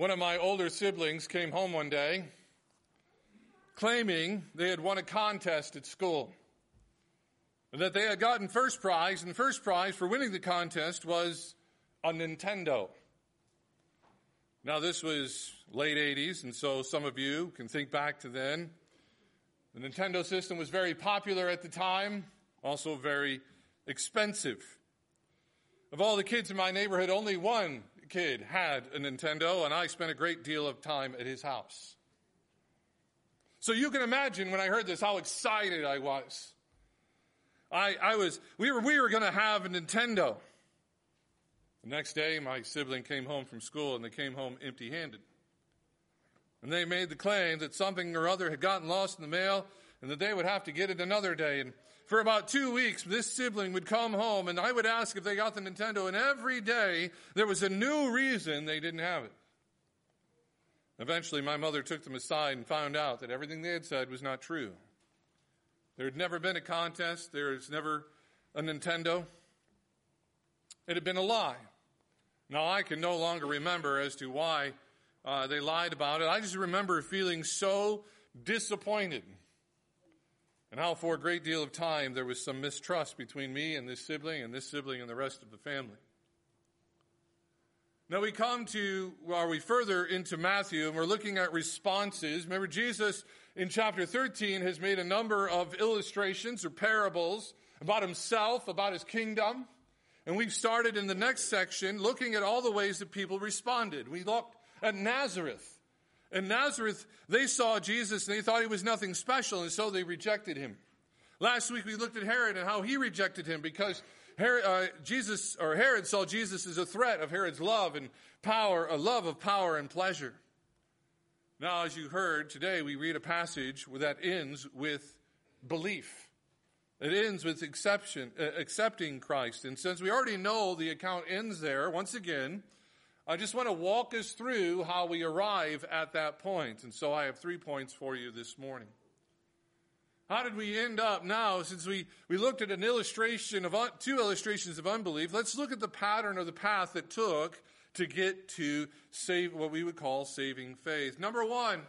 One of my older siblings came home one day claiming they had won a contest at school. That they had gotten first prize, and the first prize for winning the contest was a Nintendo. Now, this was late 80s, and so some of you can think back to then. The Nintendo system was very popular at the time, also very expensive. Of all the kids in my neighborhood, only one kid had a Nintendo, and I spent a great deal of time at his house. So you can imagine when I heard this how excited I was. I, I was, we were, we were going to have a Nintendo. The next day, my sibling came home from school and they came home empty handed. And they made the claim that something or other had gotten lost in the mail and that they would have to get it another day. And for about two weeks, this sibling would come home and I would ask if they got the Nintendo, and every day there was a new reason they didn't have it. Eventually, my mother took them aside and found out that everything they had said was not true. There had never been a contest, there was never a Nintendo. It had been a lie. Now, I can no longer remember as to why uh, they lied about it. I just remember feeling so disappointed and how for a great deal of time there was some mistrust between me and this sibling and this sibling and the rest of the family. Now we come to, are we further into Matthew and we're looking at responses. Remember Jesus in chapter 13 has made a number of illustrations or parables about himself, about his kingdom. And we've started in the next section looking at all the ways that people responded. We looked at Nazareth. In Nazareth, they saw Jesus and they thought he was nothing special, and so they rejected him. Last week we looked at Herod and how he rejected him because Herod, uh, Jesus or Herod saw Jesus as a threat of Herod's love and power, a love of power and pleasure. Now, as you heard today, we read a passage that ends with belief. It ends with uh, accepting Christ. And since we already know the account ends there, once again, I just want to walk us through how we arrive at that point. And so I have three points for you this morning. How did we end up now since we, we looked at an illustration of two illustrations of unbelief? Let's look at the pattern or the path it took to get to save what we would call saving faith. Number one,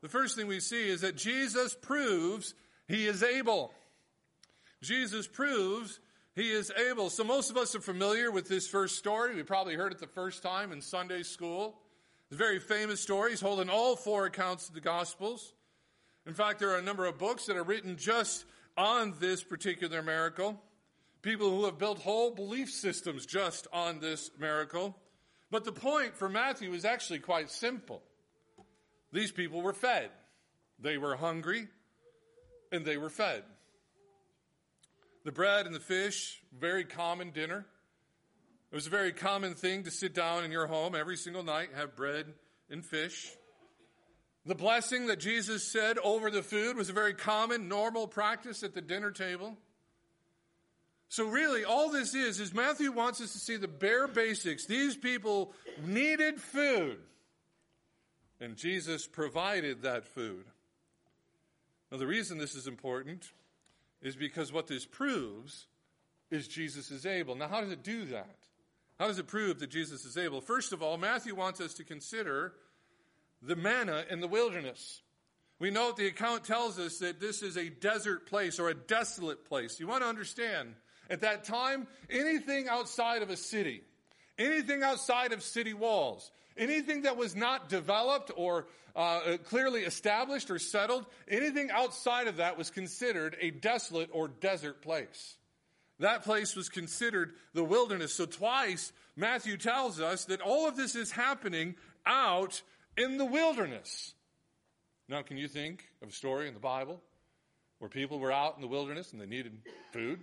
the first thing we see is that Jesus proves he is able. Jesus proves he is able. So most of us are familiar with this first story. We probably heard it the first time in Sunday school. It's a very famous story. He's holding all four accounts of the Gospels. In fact, there are a number of books that are written just on this particular miracle. People who have built whole belief systems just on this miracle. But the point for Matthew is actually quite simple. These people were fed. They were hungry and they were fed. The bread and the fish, very common dinner. It was a very common thing to sit down in your home every single night, have bread and fish. The blessing that Jesus said over the food was a very common, normal practice at the dinner table. So, really, all this is, is Matthew wants us to see the bare basics. These people needed food, and Jesus provided that food. Now, the reason this is important is because what this proves is Jesus is able. Now, how does it do that? How does it prove that Jesus is able? First of all, Matthew wants us to consider the manna in the wilderness. We know that the account tells us that this is a desert place or a desolate place. You want to understand, at that time, anything outside of a city, anything outside of city walls, anything that was not developed or uh, clearly established or settled, anything outside of that was considered a desolate or desert place. That place was considered the wilderness. So twice Matthew tells us that all of this is happening out in the wilderness. Now, can you think of a story in the Bible where people were out in the wilderness and they needed food?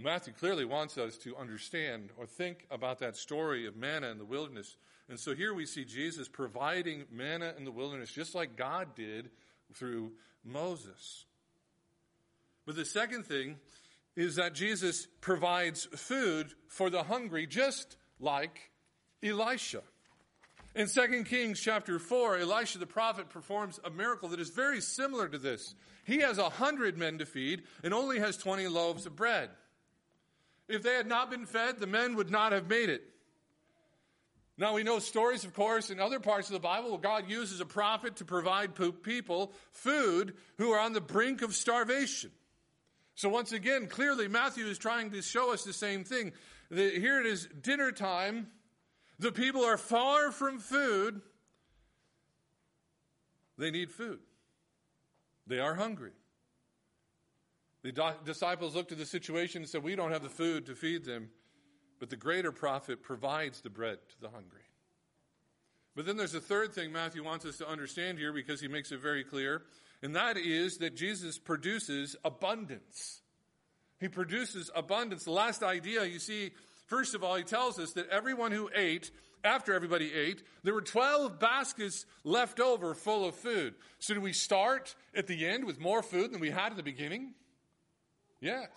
Matthew clearly wants us to understand or think about that story of manna in the wilderness. And so here we see Jesus providing manna in the wilderness, just like God did through Moses. But the second thing is that Jesus provides food for the hungry, just like Elisha. In 2 Kings chapter 4, Elisha the prophet performs a miracle that is very similar to this. He has a hundred men to feed and only has 20 loaves of bread. If they had not been fed, the men would not have made it. Now, we know stories, of course, in other parts of the Bible where God uses a prophet to provide people food who are on the brink of starvation. So, once again, clearly, Matthew is trying to show us the same thing. Here it is dinner time. The people are far from food. They need food. They are hungry. The disciples looked at the situation and said, We don't have the food to feed them. But the greater prophet provides the bread to the hungry. But then there's a third thing Matthew wants us to understand here because he makes it very clear, and that is that Jesus produces abundance. He produces abundance. The last idea, you see, first of all, he tells us that everyone who ate, after everybody ate, there were 12 baskets left over full of food. So do we start at the end with more food than we had at the beginning? Yes.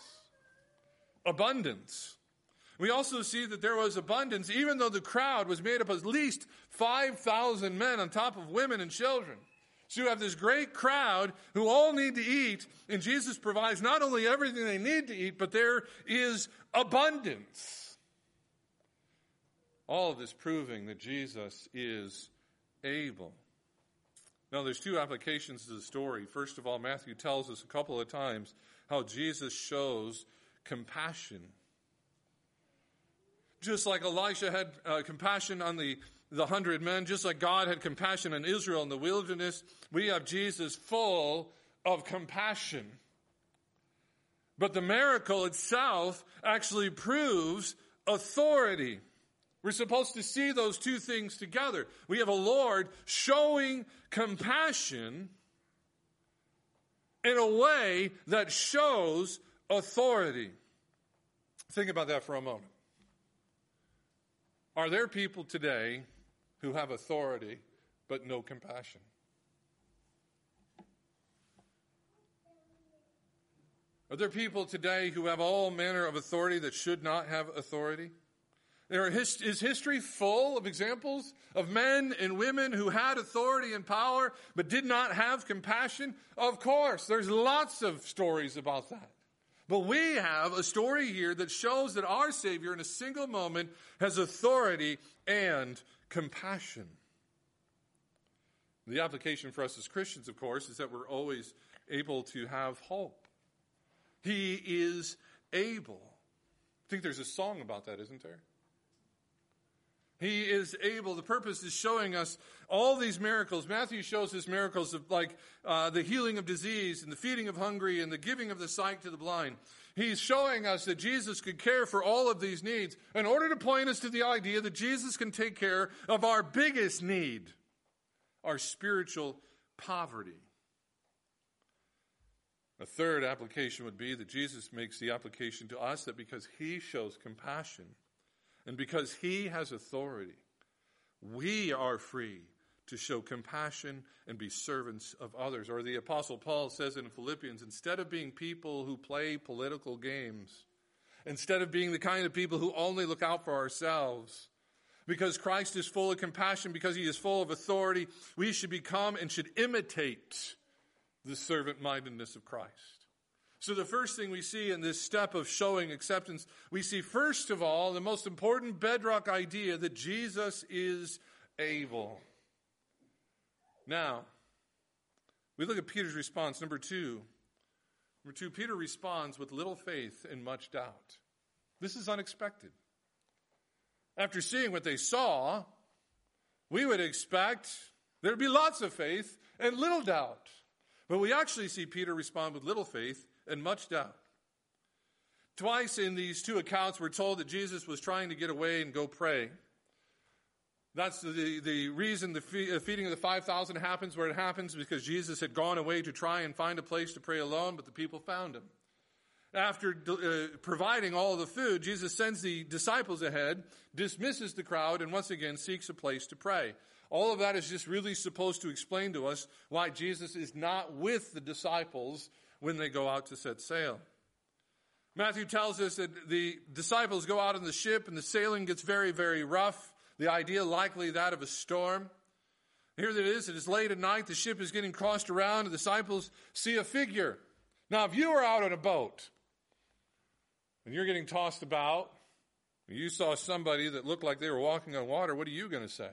Abundance. We also see that there was abundance, even though the crowd was made up of at least 5,000 men on top of women and children. So you have this great crowd who all need to eat, and Jesus provides not only everything they need to eat, but there is abundance. All of this proving that Jesus is able. Now, there's two applications to the story. First of all, Matthew tells us a couple of times how Jesus shows compassion just like Elisha had uh, compassion on the, the hundred men, just like God had compassion on Israel in the wilderness, we have Jesus full of compassion. But the miracle itself actually proves authority. We're supposed to see those two things together. We have a Lord showing compassion in a way that shows authority. Think about that for a moment. Are there people today who have authority but no compassion? Are there people today who have all manner of authority that should not have authority? There is, is history full of examples of men and women who had authority and power but did not have compassion? Of course, there's lots of stories about that. But we have a story here that shows that our Savior, in a single moment, has authority and compassion. The application for us as Christians, of course, is that we're always able to have hope. He is able. I think there's a song about that, isn't there? He is able. The purpose is showing us all these miracles. Matthew shows us miracles of like uh, the healing of disease and the feeding of hungry and the giving of the sight to the blind. He's showing us that Jesus could care for all of these needs in order to point us to the idea that Jesus can take care of our biggest need, our spiritual poverty. A third application would be that Jesus makes the application to us that because he shows compassion, and because He has authority, we are free to show compassion and be servants of others. Or the Apostle Paul says in Philippians instead of being people who play political games, instead of being the kind of people who only look out for ourselves, because Christ is full of compassion, because he is full of authority, we should become and should imitate the servant mindedness of Christ. So, the first thing we see in this step of showing acceptance, we see first of all the most important bedrock idea that Jesus is able. Now, we look at Peter's response. Number two. Number two, Peter responds with little faith and much doubt. This is unexpected. After seeing what they saw, we would expect there'd be lots of faith and little doubt. But we actually see Peter respond with little faith and much doubt. Twice in these two accounts, we're told that Jesus was trying to get away and go pray. That's the, the reason the feeding of the 5,000 happens where it happens because Jesus had gone away to try and find a place to pray alone, but the people found him. After uh, providing all the food, Jesus sends the disciples ahead, dismisses the crowd, and once again seeks a place to pray. All of that is just really supposed to explain to us why Jesus is not with the disciples when they go out to set sail. Matthew tells us that the disciples go out on the ship and the sailing gets very, very rough. The idea likely that of a storm. Here it is, it is late at night, the ship is getting crossed around, the disciples see a figure. Now, if you were out on a boat and you're getting tossed about, you saw somebody that looked like they were walking on water, what are you going to say?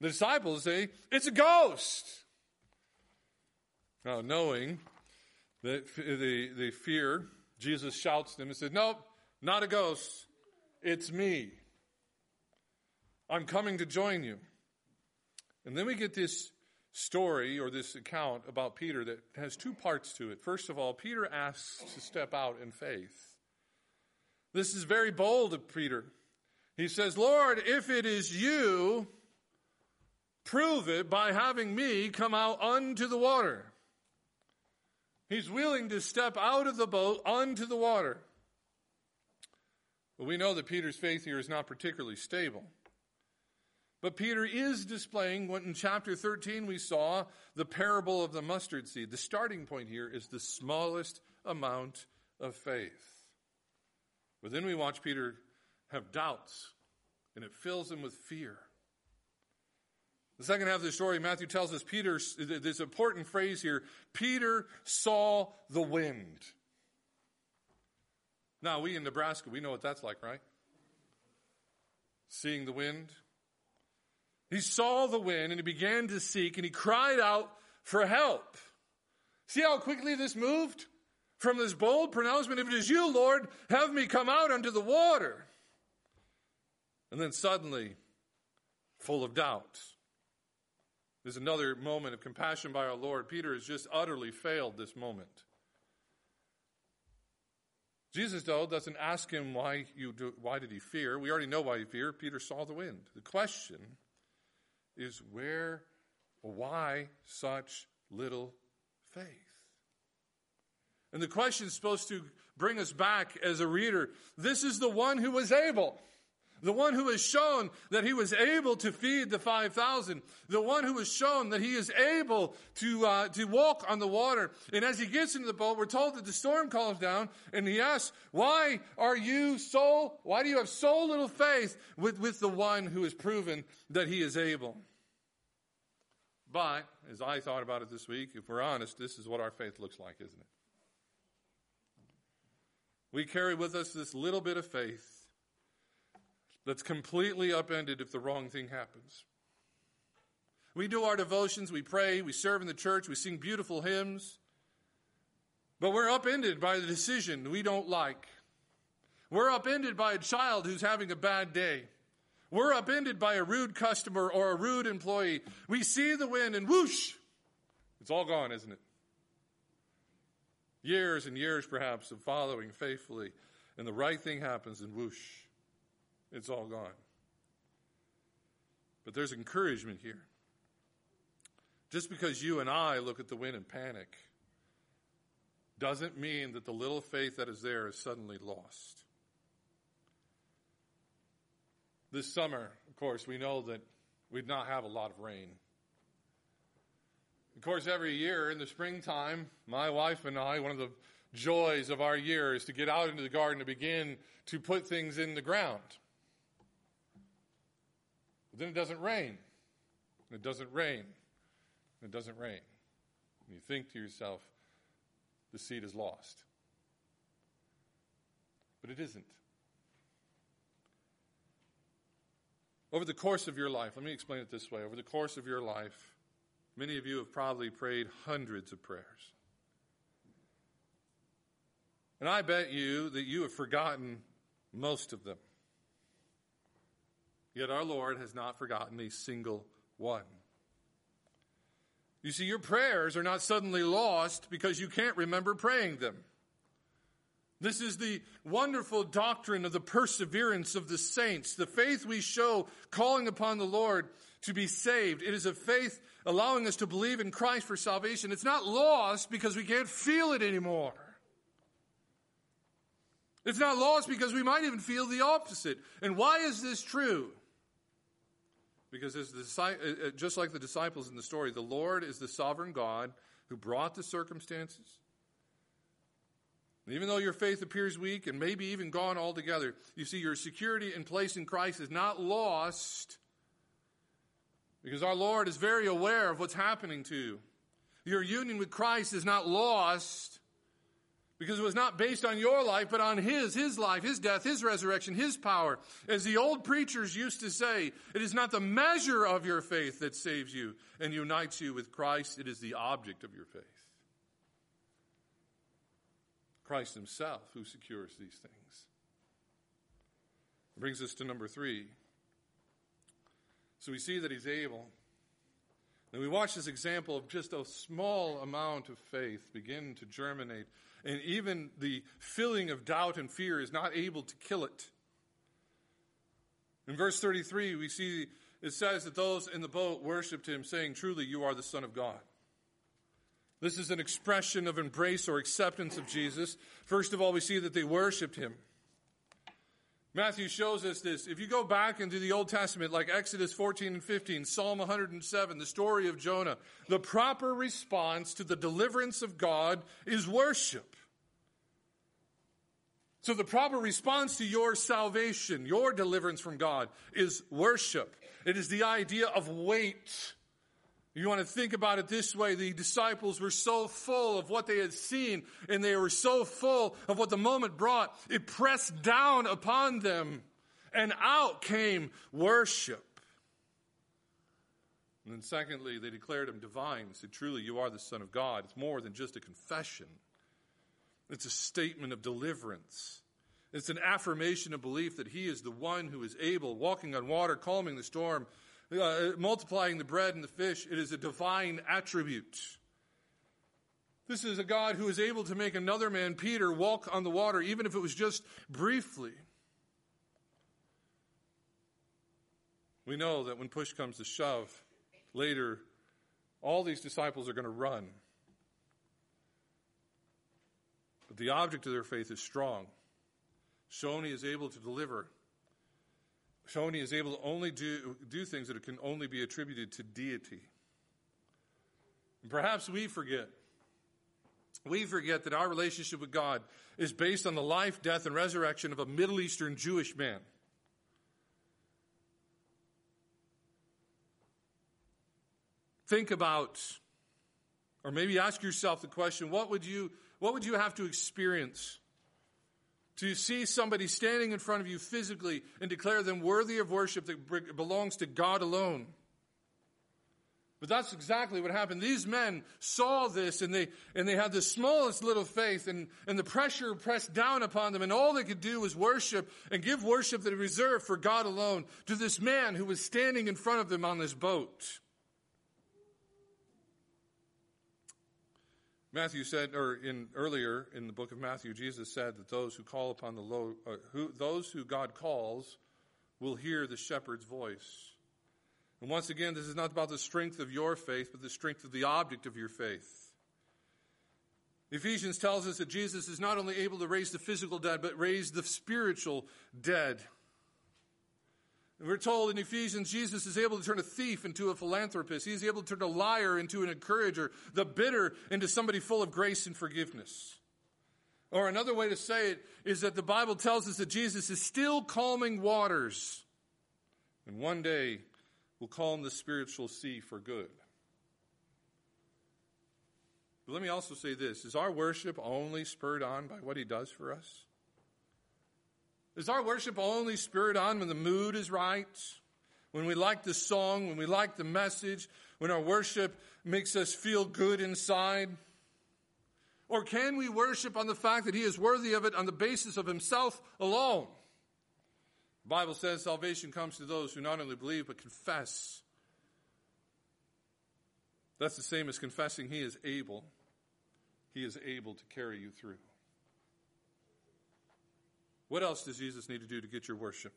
The disciples say, It's a ghost. Now, knowing that they, they fear, Jesus shouts to them and says, Nope, not a ghost. It's me. I'm coming to join you. And then we get this story or this account about Peter that has two parts to it. First of all, Peter asks to step out in faith. This is very bold of Peter. He says, Lord, if it is you, prove it by having me come out unto the water. He's willing to step out of the boat onto the water. But we know that Peter's faith here is not particularly stable. But Peter is displaying what in chapter 13 we saw the parable of the mustard seed. The starting point here is the smallest amount of faith. But then we watch Peter have doubts, and it fills him with fear. The second half of the story, Matthew tells us Peter, this important phrase here Peter saw the wind. Now, we in Nebraska, we know what that's like, right? Seeing the wind. He saw the wind and he began to seek and he cried out for help. See how quickly this moved? From this bold pronouncement, if it is you, Lord, have me come out unto the water. And then suddenly, full of doubt. There's another moment of compassion by our Lord. Peter has just utterly failed this moment. Jesus, though, doesn't ask him why, you do, why did he fear. We already know why he feared. Peter saw the wind. The question is where why such little faith? And the question is supposed to bring us back as a reader. This is the one who was able. The one who has shown that he was able to feed the 5,000. The one who has shown that he is able to, uh, to walk on the water. And as he gets into the boat, we're told that the storm calms down and he asks, why are you so, why do you have so little faith with, with the one who has proven that he is able? But, as I thought about it this week, if we're honest, this is what our faith looks like, isn't it? We carry with us this little bit of faith that's completely upended if the wrong thing happens. We do our devotions, we pray, we serve in the church, we sing beautiful hymns, but we're upended by the decision we don't like. We're upended by a child who's having a bad day. We're upended by a rude customer or a rude employee. We see the wind and whoosh, it's all gone, isn't it? Years and years, perhaps, of following faithfully, and the right thing happens and whoosh. It's all gone. But there's encouragement here. Just because you and I look at the wind and panic doesn't mean that the little faith that is there is suddenly lost. This summer, of course, we know that we'd not have a lot of rain. Of course, every year in the springtime, my wife and I, one of the joys of our year is to get out into the garden to begin to put things in the ground. But then it doesn't rain. And it doesn't rain. And it doesn't rain. And you think to yourself, the seed is lost. But it isn't. Over the course of your life, let me explain it this way. Over the course of your life, many of you have probably prayed hundreds of prayers. And I bet you that you have forgotten most of them. Yet our Lord has not forgotten a single one. You see, your prayers are not suddenly lost because you can't remember praying them. This is the wonderful doctrine of the perseverance of the saints, the faith we show calling upon the Lord to be saved. It is a faith allowing us to believe in Christ for salvation. It's not lost because we can't feel it anymore. It's not lost because we might even feel the opposite. And why is this true? Because as the, uh, uh, just like the disciples in the story, the Lord is the sovereign God who brought the circumstances. And even though your faith appears weak and maybe even gone altogether, you see, your security in place in Christ is not lost because our Lord is very aware of what's happening to you. Your union with Christ is not lost Because it was not based on your life, but on His, His life, His death, His resurrection, His power. As the old preachers used to say, it is not the measure of your faith that saves you and unites you with Christ, it is the object of your faith. Christ Himself who secures these things. It brings us to number three. So we see that He's able. And we watch this example of just a small amount of faith begin to germinate and even the filling of doubt and fear is not able to kill it. In verse 33, we see it says that those in the boat worshiped him, saying, Truly, you are the Son of God. This is an expression of embrace or acceptance of Jesus. First of all, we see that they worshiped him. Matthew shows us this. If you go back into the Old Testament, like Exodus 14 and 15, Psalm 107, the story of Jonah, the proper response to the deliverance of God is worship. So the proper response to your salvation, your deliverance from God, is worship. It is the idea of wait. You want to think about it this way. The disciples were so full of what they had seen and they were so full of what the moment brought. It pressed down upon them and out came worship. And then secondly, they declared him divine. They said, truly, you are the son of God. It's more than just a confession. It's a statement of deliverance. It's an affirmation of belief that he is the one who is able, walking on water, calming the storm, uh, multiplying the bread and the fish. It is a divine attribute. This is a God who is able to make another man, Peter, walk on the water, even if it was just briefly. We know that when push comes to shove, later, all these disciples are going to run. But the object of their faith is strong. Shown he is able to deliver shown he is able to only do, do things that can only be attributed to deity. And perhaps we forget. We forget that our relationship with God is based on the life, death, and resurrection of a Middle Eastern Jewish man. Think about, or maybe ask yourself the question what would you, what would you have to experience to see somebody standing in front of you physically and declare them worthy of worship that belongs to God alone. But that's exactly what happened. These men saw this and they, and they had the smallest little faith and, and the pressure pressed down upon them and all they could do was worship and give worship that is reserved for God alone to this man who was standing in front of them on this boat. Matthew said, or in earlier in the book of Matthew, Jesus said that those who call upon the Lord, uh, who, those who God calls, will hear the shepherd's voice. And once again, this is not about the strength of your faith, but the strength of the object of your faith. Ephesians tells us that Jesus is not only able to raise the physical dead, but raise the spiritual dead. We're told in Ephesians, Jesus is able to turn a thief into a philanthropist. He's able to turn a liar into an encourager, the bitter into somebody full of grace and forgiveness. Or another way to say it is that the Bible tells us that Jesus is still calming waters. And one day will calm the spiritual sea for good. But let me also say this is our worship only spurred on by what he does for us? Is our worship only spirit on when the mood is right? When we like the song, when we like the message, when our worship makes us feel good inside? Or can we worship on the fact that He is worthy of it on the basis of Himself alone? The Bible says salvation comes to those who not only believe but confess. That's the same as confessing He is able. He is able to carry you through. What else does Jesus need to do to get your worship?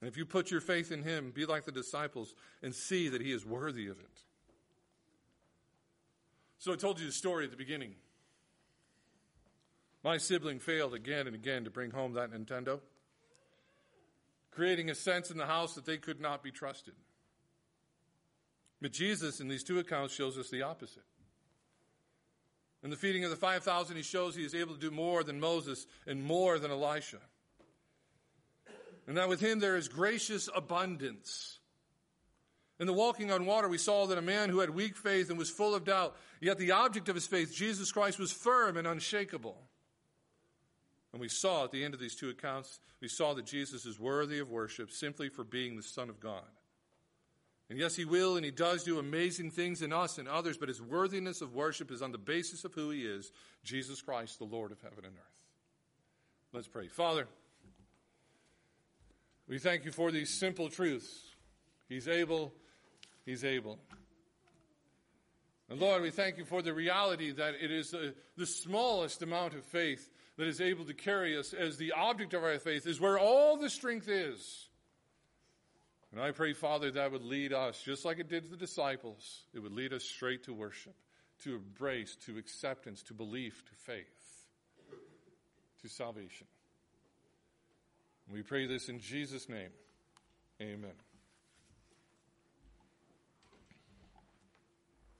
And if you put your faith in him, be like the disciples and see that he is worthy of it. So I told you the story at the beginning. My sibling failed again and again to bring home that Nintendo, creating a sense in the house that they could not be trusted. But Jesus, in these two accounts, shows us the opposite. In the feeding of the 5,000, he shows he is able to do more than Moses and more than Elisha. And that with him there is gracious abundance. In the walking on water, we saw that a man who had weak faith and was full of doubt, yet the object of his faith, Jesus Christ, was firm and unshakable. And we saw at the end of these two accounts, we saw that Jesus is worthy of worship simply for being the Son of God. And yes, he will and he does do amazing things in us and others, but his worthiness of worship is on the basis of who he is Jesus Christ, the Lord of heaven and earth. Let's pray. Father, we thank you for these simple truths. He's able, he's able. And Lord, we thank you for the reality that it is the, the smallest amount of faith that is able to carry us as the object of our faith is where all the strength is. And I pray, Father, that would lead us, just like it did to the disciples, it would lead us straight to worship, to embrace, to acceptance, to belief, to faith, to salvation. We pray this in Jesus' name. Amen.